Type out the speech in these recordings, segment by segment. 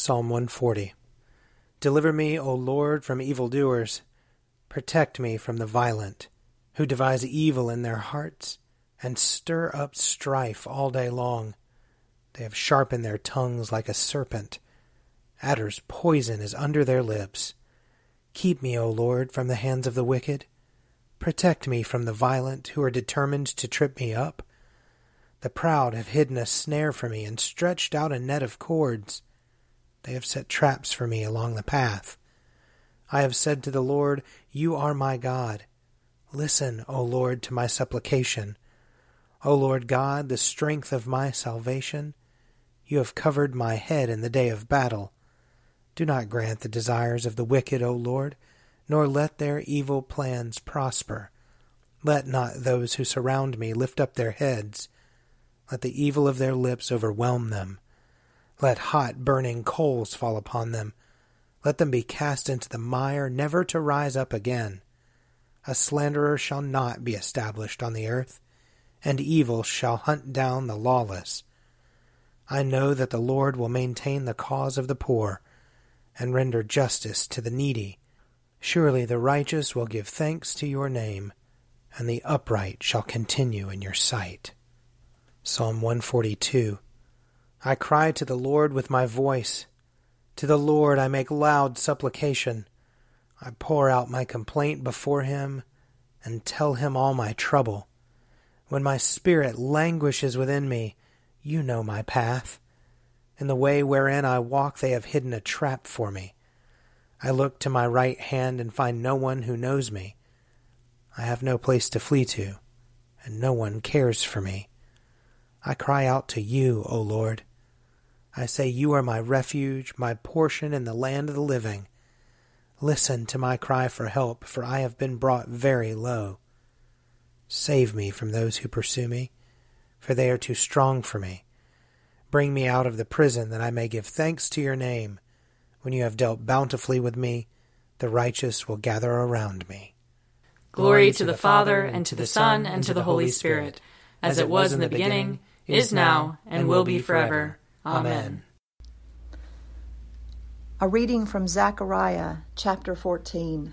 Psalm 140 Deliver me, O Lord, from evildoers. Protect me from the violent, who devise evil in their hearts, and stir up strife all day long. They have sharpened their tongues like a serpent. Adder's poison is under their lips. Keep me, O Lord, from the hands of the wicked. Protect me from the violent who are determined to trip me up. The proud have hidden a snare for me and stretched out a net of cords. They have set traps for me along the path. I have said to the Lord, You are my God. Listen, O Lord, to my supplication. O Lord God, the strength of my salvation. You have covered my head in the day of battle. Do not grant the desires of the wicked, O Lord, nor let their evil plans prosper. Let not those who surround me lift up their heads. Let the evil of their lips overwhelm them. Let hot burning coals fall upon them. Let them be cast into the mire, never to rise up again. A slanderer shall not be established on the earth, and evil shall hunt down the lawless. I know that the Lord will maintain the cause of the poor and render justice to the needy. Surely the righteous will give thanks to your name, and the upright shall continue in your sight. Psalm 142 I cry to the Lord with my voice. To the Lord I make loud supplication. I pour out my complaint before him and tell him all my trouble. When my spirit languishes within me, you know my path. In the way wherein I walk, they have hidden a trap for me. I look to my right hand and find no one who knows me. I have no place to flee to, and no one cares for me. I cry out to you, O Lord. I say, You are my refuge, my portion in the land of the living. Listen to my cry for help, for I have been brought very low. Save me from those who pursue me for they are too strong for me. Bring me out of the prison, that I may give thanks to your name. When you have dealt bountifully with me, the righteous will gather around me. Glory to the Father, and to the Son, and to the Holy Spirit, as it was in the beginning, is now, and will be forever. Amen. A reading from Zechariah chapter 14.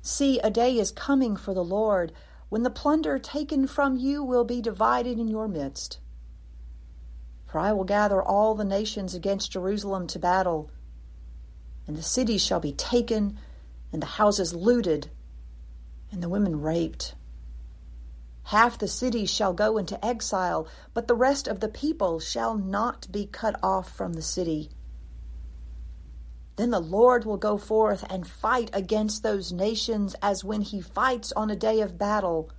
See, a day is coming for the Lord when the plunder taken from you will be divided in your midst. For I will gather all the nations against Jerusalem to battle, and the cities shall be taken, and the houses looted, and the women raped. Half the cities shall go into exile, but the rest of the people shall not be cut off from the city. Then the Lord will go forth and fight against those nations as when he fights on a day of battle.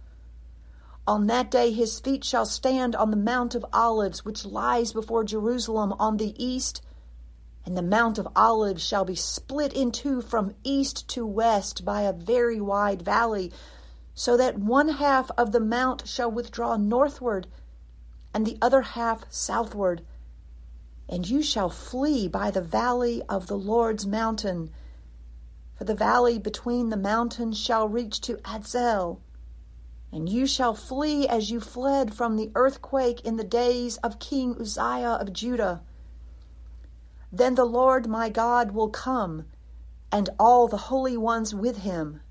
On that day his feet shall stand on the Mount of Olives, which lies before Jerusalem on the east, and the Mount of Olives shall be split in two from east to west by a very wide valley, so that one half of the mount shall withdraw northward, and the other half southward and you shall flee by the valley of the Lord's mountain. For the valley between the mountains shall reach to Azal. And you shall flee as you fled from the earthquake in the days of King Uzziah of Judah. Then the Lord my God will come, and all the holy ones with him.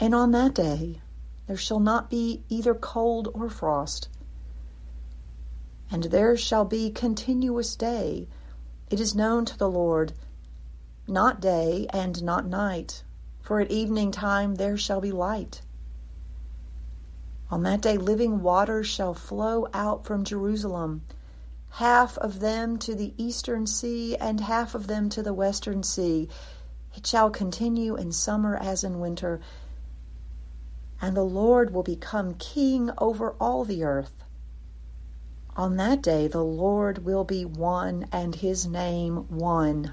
And on that day there shall not be either cold or frost and there shall be continuous day. It is known to the Lord, not day and not night, for at evening time there shall be light. On that day living waters shall flow out from Jerusalem, half of them to the eastern sea, and half of them to the western sea. It shall continue in summer as in winter, and the Lord will become king over all the earth. On that day, the Lord will be one and his name one.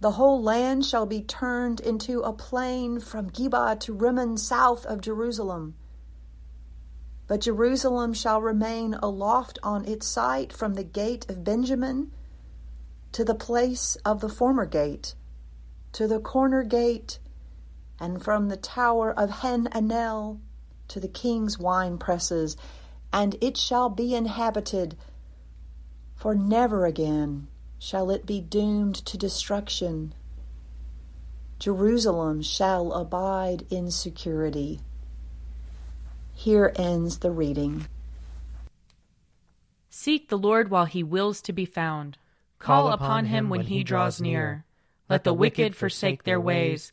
The whole land shall be turned into a plain from Geba to Rimmon south of Jerusalem. But Jerusalem shall remain aloft on its site from the gate of Benjamin to the place of the former gate, to the corner gate, and from the tower of Hananel to the king's wine presses and it shall be inhabited, for never again shall it be doomed to destruction. Jerusalem shall abide in security. Here ends the reading. Seek the Lord while he wills to be found. Call upon him when he draws near. Let the wicked forsake their ways,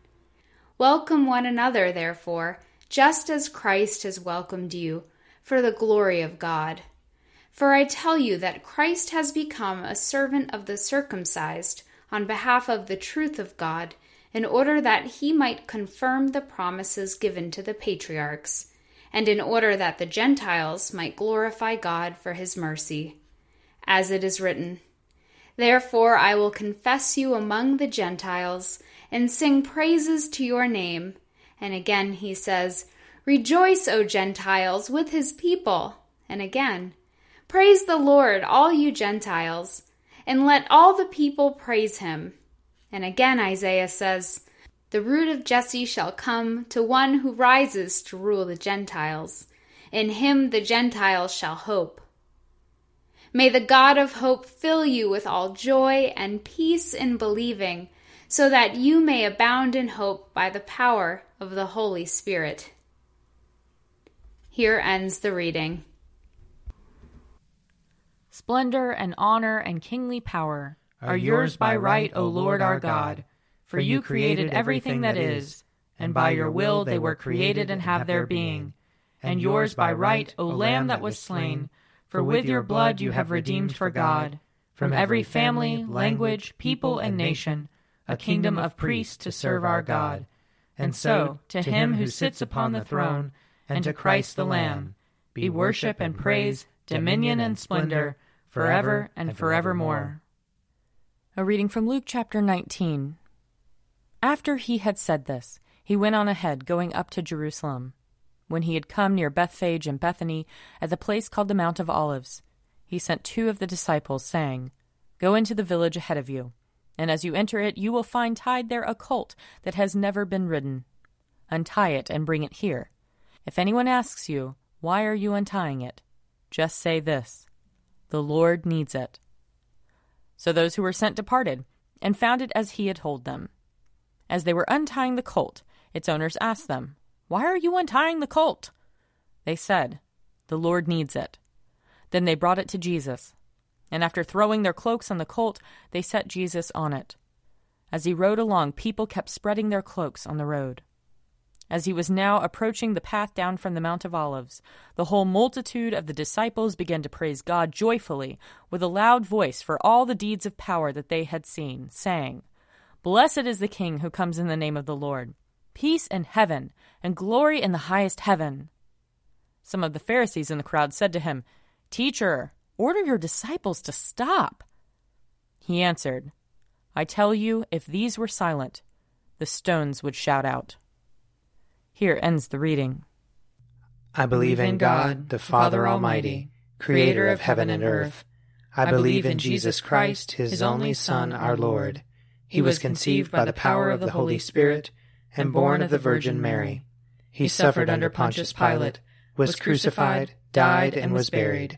Welcome one another, therefore, just as Christ has welcomed you, for the glory of God. For I tell you that Christ has become a servant of the circumcised on behalf of the truth of God, in order that he might confirm the promises given to the patriarchs, and in order that the Gentiles might glorify God for his mercy. As it is written, Therefore I will confess you among the Gentiles, and sing praises to your name. And again he says, Rejoice, O Gentiles, with his people. And again, Praise the Lord, all you Gentiles, and let all the people praise him. And again Isaiah says, The root of Jesse shall come to one who rises to rule the Gentiles. In him the Gentiles shall hope. May the God of hope fill you with all joy and peace in believing, so that you may abound in hope by the power of the Holy Spirit. Here ends the reading. Splendor and honor and kingly power are yours by right, O Lord our God. For you created everything that is, and by your will they were created and have their being. And yours by right, O Lamb that was slain, for with your blood you have redeemed for God, from every family, language, people, and nation, a kingdom of priests to serve our God. And so, to him who sits upon the throne, and to Christ the Lamb, be worship and praise, dominion and splendor, forever and forevermore. A reading from Luke chapter 19. After he had said this, he went on ahead, going up to Jerusalem. When he had come near Bethphage and Bethany, at the place called the Mount of Olives, he sent two of the disciples, saying, Go into the village ahead of you, and as you enter it, you will find tied there a colt that has never been ridden. Untie it and bring it here. If anyone asks you, Why are you untying it? just say this The Lord needs it. So those who were sent departed, and found it as he had told them. As they were untying the colt, its owners asked them, Why are you untying the colt? They said, The Lord needs it. Then they brought it to Jesus. And after throwing their cloaks on the colt, they set Jesus on it. As he rode along, people kept spreading their cloaks on the road. As he was now approaching the path down from the Mount of Olives, the whole multitude of the disciples began to praise God joyfully with a loud voice for all the deeds of power that they had seen, saying, Blessed is the King who comes in the name of the Lord. Peace in heaven, and glory in the highest heaven. Some of the Pharisees in the crowd said to him, Teacher, order your disciples to stop. He answered, I tell you, if these were silent, the stones would shout out. Here ends the reading. I believe in God, the Father Almighty, creator of heaven and earth. I believe in Jesus Christ, his only Son, our Lord. He was conceived by the power of the Holy Spirit and born of the Virgin Mary. He suffered under Pontius Pilate, was crucified, died, and was buried.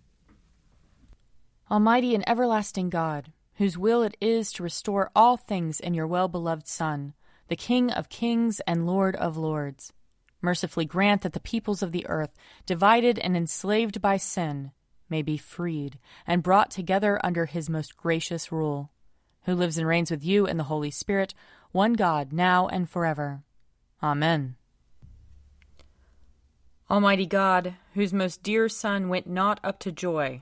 Almighty and everlasting God, whose will it is to restore all things in your well beloved Son, the King of kings and Lord of lords, mercifully grant that the peoples of the earth, divided and enslaved by sin, may be freed and brought together under his most gracious rule, who lives and reigns with you in the Holy Spirit, one God, now and forever. Amen. Almighty God, whose most dear Son went not up to joy,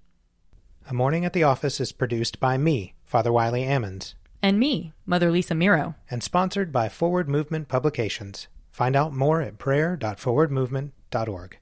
A Morning at the Office is produced by me, Father Wiley Ammons. And me, Mother Lisa Meirow. And sponsored by Forward Movement Publications. Find out more at prayer.forwardmovement.org.